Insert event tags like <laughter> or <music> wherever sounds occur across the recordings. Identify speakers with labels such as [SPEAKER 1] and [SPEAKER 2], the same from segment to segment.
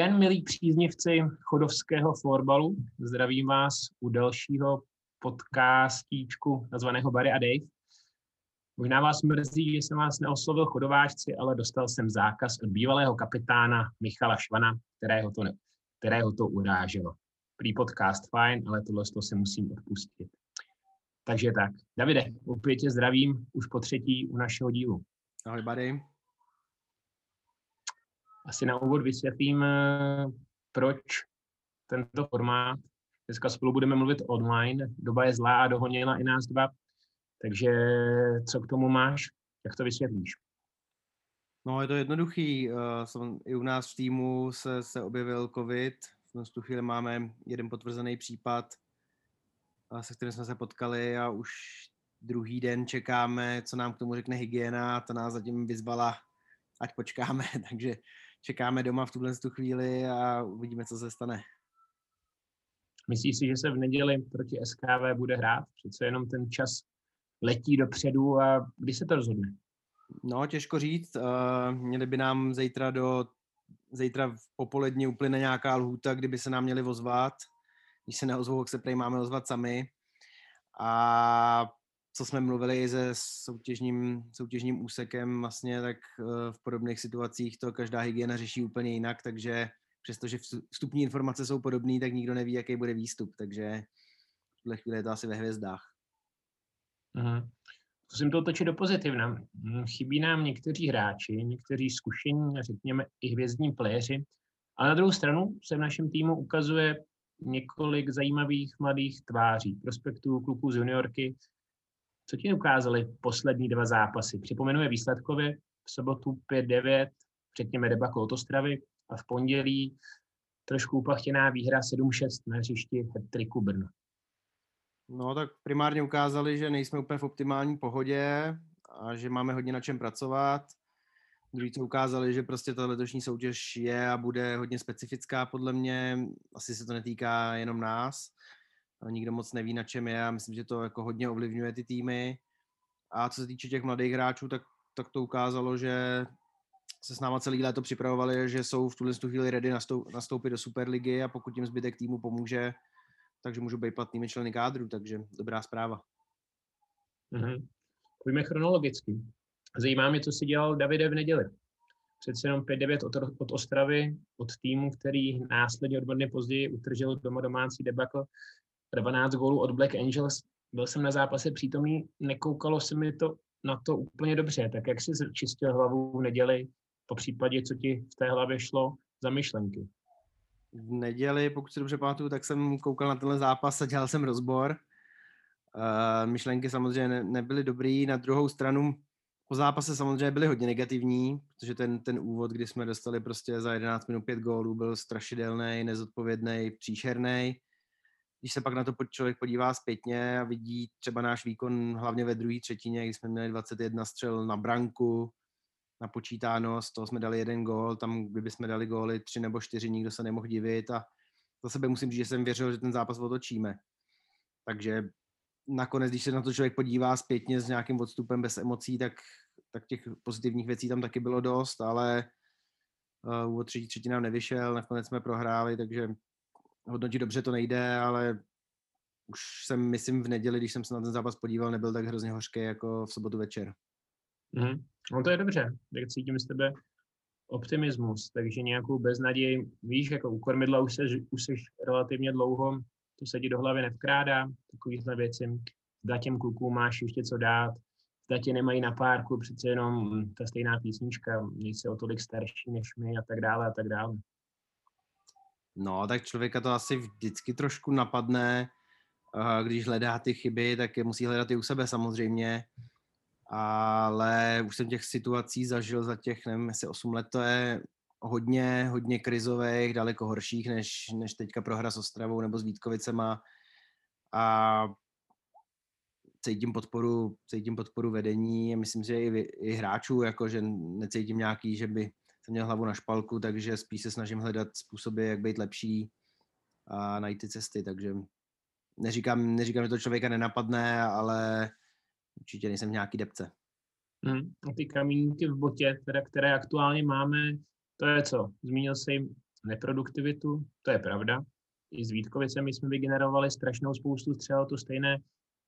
[SPEAKER 1] den, milí příznivci chodovského florbalu. Zdravím vás u dalšího podcastíčku nazvaného Barry a Dave. Možná vás mrzí, že jsem vás neoslovil chodováčci, ale dostal jsem zákaz od bývalého kapitána Michala Švana, kterého to, ne, kterého to uráželo. Prý podcast fajn, ale tohle to se musím odpustit. Takže tak. Davide, opět tě zdravím už po třetí u našeho dílu.
[SPEAKER 2] Ahoj, buddy.
[SPEAKER 1] Asi na úvod vysvětlím, eh, proč tento formát. Dneska spolu budeme mluvit online. Doba je zlá a dohonila i nás dva. Takže co k tomu máš? Jak to vysvětlíš?
[SPEAKER 2] No, je to jednoduchý. Uh, I u nás v týmu se, se objevil COVID. V tu chvíli máme jeden potvrzený případ, se kterým jsme se potkali a už druhý den čekáme, co nám k tomu řekne hygiena. Ta nás zatím vyzvala, ať počkáme, <laughs> takže čekáme doma v tuhle chvíli a uvidíme, co se stane.
[SPEAKER 1] Myslíš si, že se v neděli proti SKV bude hrát? Přece jenom ten čas letí dopředu a kdy se to rozhodne?
[SPEAKER 2] No, těžko říct. Uh, měli by nám zítra do zítra v popolední uplyne nějaká lhůta, kdyby se nám měli ozvat. Když se neozvou, tak se prej máme ozvat sami. A co jsme mluvili se soutěžním, soutěžním úsekem, vlastně, tak eh, v podobných situacích to každá hygiena řeší úplně jinak, takže přestože vstupní informace jsou podobné, tak nikdo neví, jaký bude výstup, takže v tuhle chvíli je to asi ve hvězdách.
[SPEAKER 1] Mhm. Zkusím to otočit do pozitivna. Hm, chybí nám někteří hráči, někteří zkušení, řekněme i hvězdní pléři, ale na druhou stranu se v našem týmu ukazuje několik zajímavých mladých tváří, prospektů, kluků z juniorky, co ti ukázali poslední dva zápasy? Připomenuje výsledkově v sobotu 5-9, řekněme debakl od Ostravy a v pondělí trošku upachtěná výhra 7-6 na hřišti triku Brno.
[SPEAKER 2] No tak primárně ukázali, že nejsme úplně v optimální pohodě a že máme hodně na čem pracovat. Druhý co ukázali, že prostě ta letošní soutěž je a bude hodně specifická podle mě. Asi se to netýká jenom nás nikdo moc neví, na čem je a myslím, že to jako hodně ovlivňuje ty týmy. A co se týče těch mladých hráčů, tak, tak to ukázalo, že se s náma celý léto připravovali, že jsou v tuhle chvíli ready nastoupit do Superligy a pokud jim zbytek týmu pomůže, takže můžou být platnými členy kádru, takže dobrá zpráva.
[SPEAKER 1] Mm-hmm. Pojďme chronologicky. Zajímá mě, co si dělal Davide v neděli. Přece jenom 5-9 od, od Ostravy, od týmu, který následně od dny později utržil doma domácí debakl 12 gólů od Black Angels. Byl jsem na zápase přítomný, nekoukalo se mi to na to úplně dobře. Tak jak jsi čistil hlavu v neděli, po případě, co ti v té hlavě šlo za myšlenky?
[SPEAKER 2] V neděli, pokud si dobře pamatuju, tak jsem koukal na tenhle zápas a dělal jsem rozbor. Uh, myšlenky samozřejmě ne, nebyly dobrý. Na druhou stranu po zápase samozřejmě byly hodně negativní, protože ten, ten úvod, kdy jsme dostali prostě za 11 minut 5 gólů, byl strašidelný, nezodpovědný, příšerný když se pak na to člověk podívá zpětně a vidí třeba náš výkon hlavně ve druhé třetině, kdy jsme měli 21 střel na branku, napočítáno, z toho jsme dali jeden gól, tam kdyby jsme dali góly tři nebo čtyři, nikdo se nemohl divit a za sebe musím říct, že jsem věřil, že ten zápas otočíme. Takže nakonec, když se na to člověk podívá zpětně s nějakým odstupem bez emocí, tak, tak těch pozitivních věcí tam taky bylo dost, ale uh, úvod třetí třetina nevyšel, nakonec jsme prohráli, takže hodnotit dobře to nejde, ale už jsem, myslím, v neděli, když jsem se na ten zápas podíval, nebyl tak hrozně hořký jako v sobotu večer.
[SPEAKER 1] Mm. No to je dobře, tak cítím z tebe optimismus, takže nějakou beznaděj, víš, jako u kormidla už, se, už jsi relativně dlouho, to se ti do hlavy nevkrádá, takovýhle věci, zda těm klukům máš ještě co dát, zda tě nemají na párku, přece jenom ta stejná písnička, nejsi o tolik starší než my a tak dále a tak dále.
[SPEAKER 2] No, tak člověka to asi vždycky trošku napadne, když hledá ty chyby, tak je musí hledat i u sebe samozřejmě, ale už jsem těch situací zažil za těch, nevím, jestli 8 let, to je hodně, hodně krizových, daleko horších, než, než teďka prohra s Ostravou nebo s Vítkovicema. A cítím podporu, cítím podporu vedení, myslím si, že i, i hráčů, jako, že necítím nějaký, že by jsem měl hlavu na špalku, takže spíš se snažím hledat způsoby, jak být lepší a najít ty cesty, takže neříkám, neříkám, že to člověka nenapadne, ale určitě nejsem v nějaký depce.
[SPEAKER 1] Hmm. A ty kamínky v botě, které, které aktuálně máme, to je co? Zmínil jsi neproduktivitu, to je pravda. I s Vítkovicemi jsme vygenerovali strašnou spoustu střel, to stejné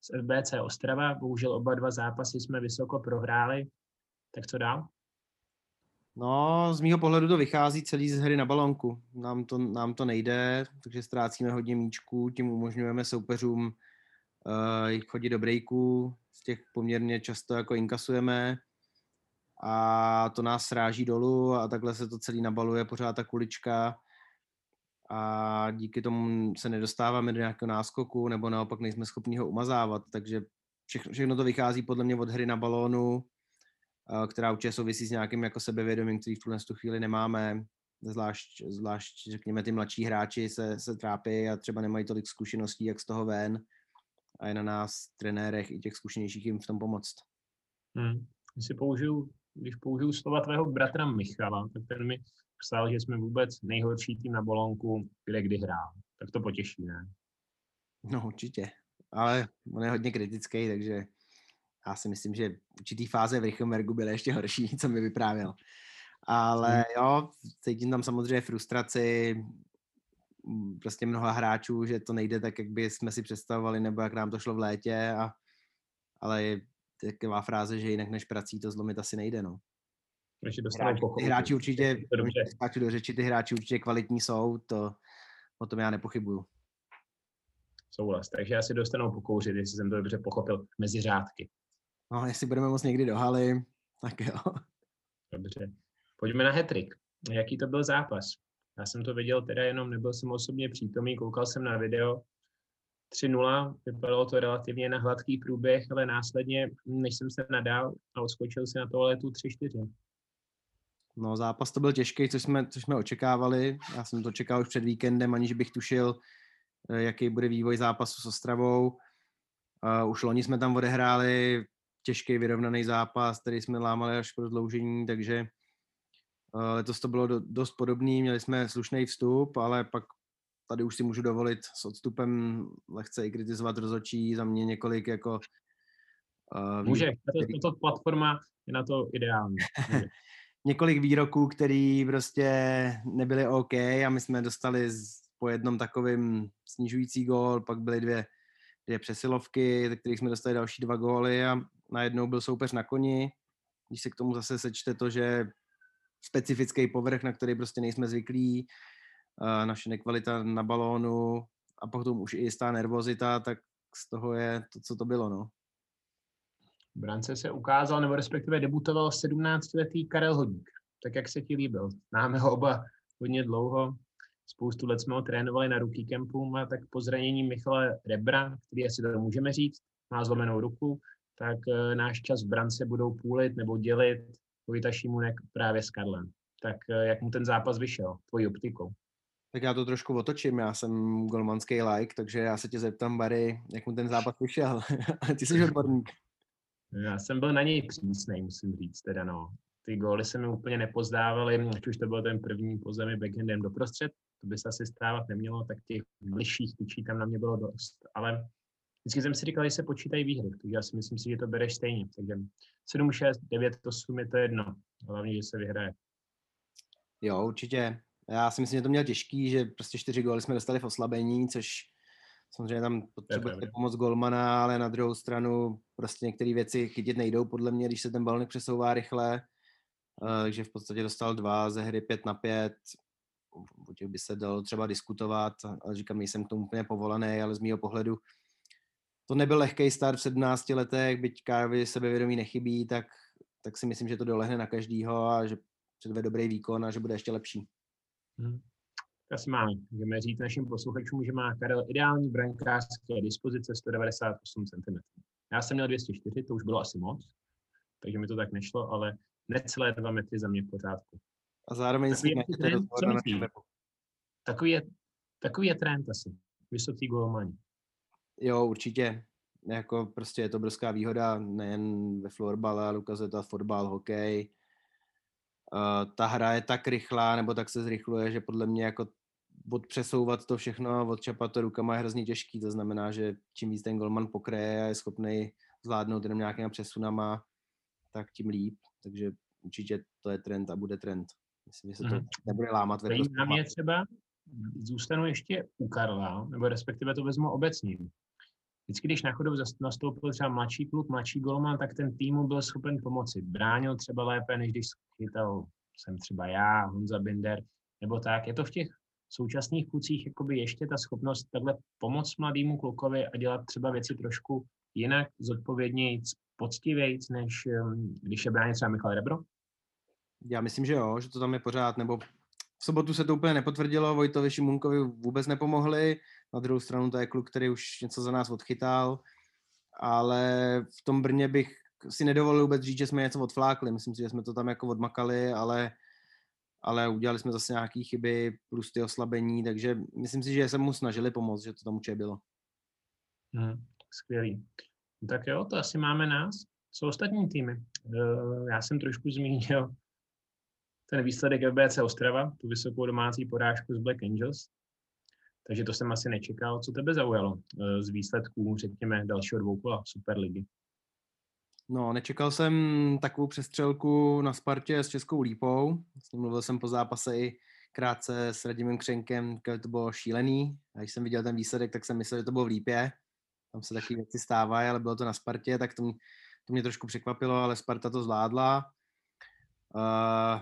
[SPEAKER 1] z FBC Ostrava. Bohužel oba dva zápasy jsme vysoko prohráli. Tak co dál?
[SPEAKER 2] No, z mýho pohledu to vychází celý z hry na balonku. Nám to, nám to nejde, takže ztrácíme hodně míčků, tím umožňujeme soupeřům uh, chodit do breaků, z těch poměrně často jako inkasujeme. A to nás sráží dolů a takhle se to celý nabaluje pořád ta kulička. A díky tomu se nedostáváme do nějakého náskoku nebo naopak nejsme schopni ho umazávat, takže všechno, všechno to vychází podle mě od hry na balónu, která určitě souvisí s nějakým jako sebevědomím, který v tuhle chvíli nemáme, zvlášť, zvlášť řekněme ty mladší hráči se, se trápí a třeba nemají tolik zkušeností, jak z toho ven a je na nás, trenérech i těch zkušenějších jim v tom pomoct.
[SPEAKER 1] Hmm. Když použiju, když použiju slova tvého bratra Michala, tak ten mi psal, že jsme vůbec nejhorší tým na bolonku, kde kdy hrál. Tak to potěší, ne?
[SPEAKER 2] No určitě, ale on je hodně kritický, takže já si myslím, že určitý fáze v Richembergu byly ještě horší, <laughs> co mi vyprávěl. Ale jo, cítím tam samozřejmě frustraci prostě mnoha hráčů, že to nejde tak, jak by jsme si představovali, nebo jak nám to šlo v létě, a, ale je taková fráze, že jinak než prací to zlomit asi nejde, no. Hráči, ty hráči určitě, hráči do řeči, ty hráči určitě kvalitní jsou, to o tom já nepochybuju.
[SPEAKER 1] Souhlas, takže já si dostanou pokouřit, jestli jsem to dobře pochopil, mezi řádky.
[SPEAKER 2] No, jestli budeme moc někdy do haly, tak jo.
[SPEAKER 1] Dobře. Pojďme na hetrik. Jaký to byl zápas? Já jsem to viděl teda jenom, nebyl jsem osobně přítomný, koukal jsem na video. 3-0, vypadalo to relativně na hladký průběh, ale následně, než jsem se nadal a odskočil si na toaletu 3-4.
[SPEAKER 2] No zápas to byl těžký, což jsme, což jsme očekávali. Já jsem to čekal už před víkendem, aniž bych tušil, eh, jaký bude vývoj zápasu s Ostravou. Uh, už loni jsme tam odehráli těžký vyrovnaný zápas, který jsme lámali až pro zloužení, takže eh, letos to bylo do, dost podobný, měli jsme slušný vstup, ale pak tady už si můžu dovolit s odstupem lehce i kritizovat rozočí, za mě několik jako...
[SPEAKER 1] Uh, Může, tato, tato platforma je na to ideální. <laughs>
[SPEAKER 2] několik výroků, který prostě nebyly OK a my jsme dostali z, po jednom takovým snižující gól, pak byly dvě, dvě přesilovky, ze kterých jsme dostali další dva góly a najednou byl soupeř na koni, když se k tomu zase sečte to, že specifický povrch, na který prostě nejsme zvyklí, naše nekvalita na balónu a potom už i jistá nervozita, tak z toho je to, co to bylo. No.
[SPEAKER 1] Brance se ukázal, nebo respektive debutoval 17-letý Karel Hodík. Tak jak se ti líbil? Známe ho oba hodně dlouho. Spoustu let jsme ho trénovali na ruky kempu a tak po zranění Michala Rebra, který asi to můžeme říct, má zlomenou ruku, tak uh, náš čas v brance budou půlit nebo dělit Vojta Šimunek právě s Karlem. Tak uh, jak mu ten zápas vyšel, tvojí optikou?
[SPEAKER 2] Tak já to trošku otočím, já jsem golmanský like, takže já se tě zeptám, Barry, jak mu ten zápas vyšel. <laughs> Ty jsi odborník.
[SPEAKER 1] Já jsem byl na něj přísnej, musím říct, teda no. Ty góly se mi úplně nepozdávaly, ať už to byl ten první po zemi backhandem doprostřed, to by se asi stávat nemělo, tak těch bližších tyčí tam na mě bylo dost. Ale vždycky jsem si říkal, že se počítají výhry, takže já si myslím si, že to bereš stejně. Takže 7, 6, 9, 8 je to jedno. Hlavně, že se vyhraje.
[SPEAKER 2] Jo, určitě. Já si myslím, že to měl těžký, že prostě čtyři góly jsme dostali v oslabení, což samozřejmě tam potřebuje pomoc golmana, ale na druhou stranu prostě některé věci chytit nejdou podle mě, když se ten balon přesouvá rychle. Eh, takže v podstatě dostal dva ze hry pět na pět. O těch by se dalo třeba diskutovat, ale říkám, nejsem k tomu úplně povolaný, ale z mého pohledu to nebyl lehký start v 17 letech, byť Károvi sebevědomí nechybí, tak, tak si myslím, že to dolehne na každýho a že předvede dobrý výkon a že bude ještě lepší.
[SPEAKER 1] Hmm. Asi máme. Můžeme říct našim posluchačům, že má Karel ideální brankářské dispozice 198 cm. Já jsem měl 204, to už bylo asi moc, takže mi to tak nešlo, ale necelé dva metry za mě v pořádku.
[SPEAKER 2] A zároveň si
[SPEAKER 1] takový, je, takový je trend asi. Vysoký golmani.
[SPEAKER 2] Jo, určitě. Jako prostě je to obrovská výhoda nejen ve florbale, ale ukazuje to fotbal, hokej. Uh, ta hra je tak rychlá, nebo tak se zrychluje, že podle mě jako odpřesouvat to všechno a odčapat to rukama je hrozně těžký. To znamená, že čím víc ten golman pokreje a je schopný zvládnout jenom nějakýma přesunama, tak tím líp. Takže určitě to je trend a bude trend. Myslím, že se to mm-hmm. nebude lámat
[SPEAKER 1] Zajímá mě třeba, zůstanu ještě u Karla, nebo respektive to vezmu obecně. Vždycky, když na chodu nastoupil třeba mladší kluk, mladší golman, tak ten týmu byl schopen pomoci. Bránil třeba lépe, než když chytal jsem třeba já, Honza Binder, nebo tak. Je to v těch současných klucích jakoby ještě ta schopnost takhle pomoct mladému klukovi a dělat třeba věci trošku jinak, zodpovědnějíc, poctivějíc, než um, když je bránit třeba Michal Rebro?
[SPEAKER 2] Já myslím, že jo, že to tam je pořád, nebo v sobotu se to úplně nepotvrdilo, Vojtovi Šimunkovi vůbec nepomohli, na druhou stranu to je kluk, který už něco za nás odchytal, ale v tom Brně bych si nedovolil vůbec říct, že jsme něco odflákli, myslím si, že jsme to tam jako odmakali, ale ale udělali jsme zase nějaké chyby plus ty oslabení, takže myslím si, že se mu snažili pomoct, že to tam určitě bylo.
[SPEAKER 1] Hmm, skvělý. Tak jo, to asi máme nás. Co ostatní týmy? Eh, já jsem trošku zmínil ten výsledek FBC Ostrava, tu vysokou domácí porážku z Black Angels. Takže to jsem asi nečekal. Co tebe zaujalo eh, z výsledků, řekněme, dalšího dvoukola Superligy?
[SPEAKER 2] No, nečekal jsem takovou přestřelku na Spartě s Českou Lípou. Vlastně mluvil jsem po zápase i krátce s Radimem Křenkem, to bylo šílený. A když jsem viděl ten výsledek, tak jsem myslel, že to bylo v Lípě. Tam se takové věci stávají, ale bylo to na Spartě, tak to, to mě trošku překvapilo, ale Sparta to zvládla. Uh,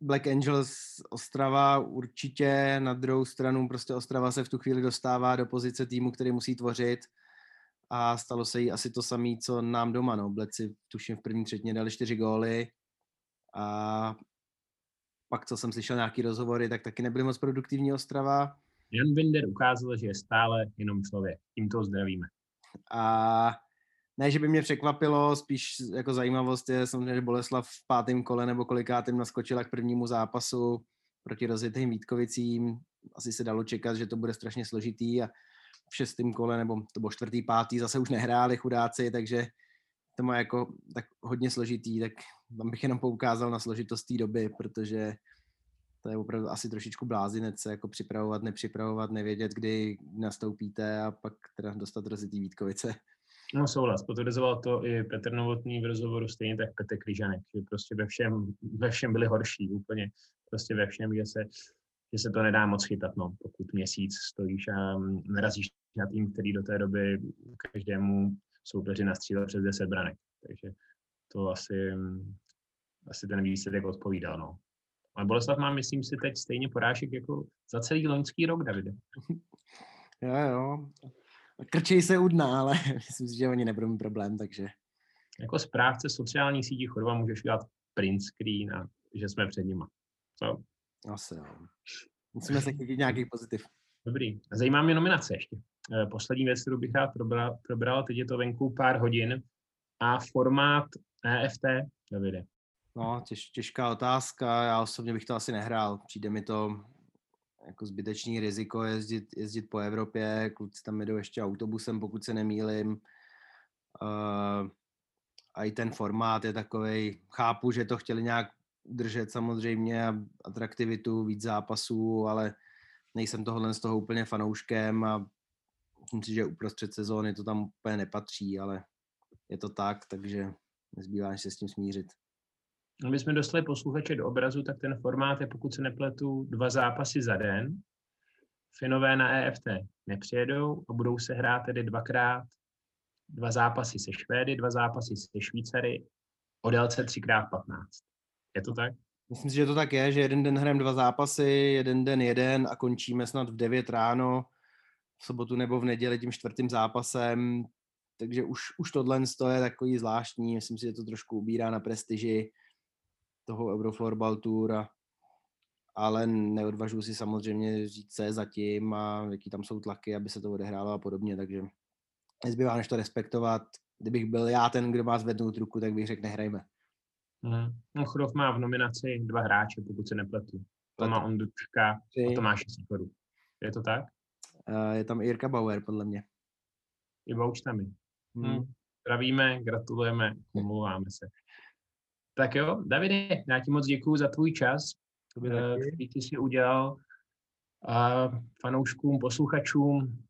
[SPEAKER 2] Black Angels Ostrava určitě, na druhou stranu prostě Ostrava se v tu chvíli dostává do pozice týmu, který musí tvořit a stalo se jí asi to samé, co nám doma. No. Bleci tuším v první třetině dali čtyři góly a pak, co jsem slyšel nějaký rozhovory, tak taky nebyly moc produktivní Ostrava.
[SPEAKER 1] Jan Binder ukázal, že je stále jenom člověk. Tím to zdravíme.
[SPEAKER 2] A ne, že by mě překvapilo, spíš jako zajímavost je samozřejmě, že Boleslav v pátém kole nebo kolikátém naskočila k prvnímu zápasu proti rozjetým Vítkovicím. Asi se dalo čekat, že to bude strašně složitý a v šestém kole, nebo to bylo čtvrtý, pátý, zase už nehráli chudáci, takže to má jako tak hodně složitý, tak tam bych jenom poukázal na složitost té doby, protože to je opravdu asi trošičku blázinec se jako připravovat, nepřipravovat, nevědět, kdy nastoupíte a pak teda dostat rozitý Vítkovice.
[SPEAKER 1] No souhlas, potvrzoval to i Petr Novotný v rozhovoru, stejně tak Petr Kryžanek, že prostě ve všem, ve všem byli horší úplně, prostě ve všem, že se že se to nedá moc chytat, no, pokud měsíc stojíš a narazíš na tým, který do té doby každému soupeři nastřílel přes 10 branek. Takže to asi, asi ten výsledek odpovídal. No. Ale Boleslav má, myslím si, teď stejně porážek jako za celý loňský rok, Davide. <laughs>
[SPEAKER 2] Jo, jo. Krčej se u dna, ale <laughs> myslím si, že oni nebudou mít problém, takže...
[SPEAKER 1] Jako správce sociální sítí chodova můžeš udělat print screen a že jsme před nima. Co?
[SPEAKER 2] Asi jo. Musíme se chytit nějaký pozitiv.
[SPEAKER 1] Dobrý. Zajímá mě nominace ještě. Eh, poslední věc, kterou bych rád probral, probral, teď je to venku pár hodin a formát EFT, Davide.
[SPEAKER 2] No, těž, těžká otázka. Já osobně bych to asi nehrál. Přijde mi to jako zbytečný riziko jezdit, jezdit po Evropě. Kluci tam jedou ještě autobusem, pokud se nemýlim. Uh, a i ten formát je takový. Chápu, že to chtěli nějak držet samozřejmě atraktivitu, víc zápasů, ale nejsem tohle z toho úplně fanouškem a myslím si, že uprostřed sezóny to tam úplně nepatří, ale je to tak, takže nezbývá než se s tím smířit.
[SPEAKER 1] Aby jsme dostali posluchače do obrazu, tak ten formát je, pokud se nepletu, dva zápasy za den. Finové na EFT nepřijedou a budou se hrát tedy dvakrát dva zápasy se Švédy, dva zápasy se Švýcary o délce 3x15. Je to tak?
[SPEAKER 2] Myslím si, že to tak je, že jeden den hrajeme dva zápasy, jeden den jeden a končíme snad v 9 ráno, v sobotu nebo v neděli tím čtvrtým zápasem, takže už, už tohle je takový zvláštní, myslím si, že to trošku ubírá na prestiži toho Euroflorbal Tour, a, ale neodvažuji si samozřejmě říct, co je zatím a jaký tam jsou tlaky, aby se to odehrálo a podobně, takže nezbývá než to respektovat. Kdybych byl já ten, kdo má zvednout ruku, tak bych řekl, nehrajme.
[SPEAKER 1] Hmm. No, Chodov má v nominaci dva hráče, pokud se nepletu. To má Ondručka a Tomáš Sikoru. Je to tak?
[SPEAKER 2] Uh, je tam Jirka Bauer, podle mě.
[SPEAKER 1] I Bauč tam je. Hmm. Hmm. Zdravíme, gratulujeme, omlouváme se. Tak jo, Davide, já ti moc děkuji za tvůj čas, který ty jsi udělal. A fanouškům, posluchačům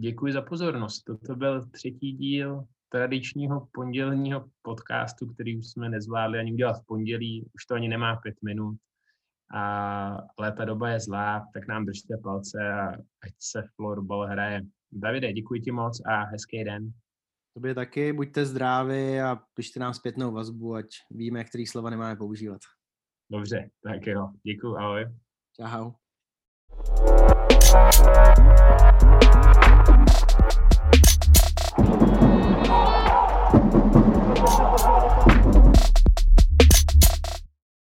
[SPEAKER 1] děkuji za pozornost. Toto byl třetí díl tradičního pondělního podcastu, který už jsme nezvládli ani udělat v pondělí, už to ani nemá pět minut. a, ale ta doba je zlá, tak nám držte palce a ať se florbal hraje. Davide, děkuji ti moc a hezký den.
[SPEAKER 2] Tobě taky, buďte zdraví a pište nám zpětnou vazbu, ať víme, který slova nemáme používat.
[SPEAKER 1] Dobře, tak jo. Děkuji, ahoj.
[SPEAKER 2] Čau.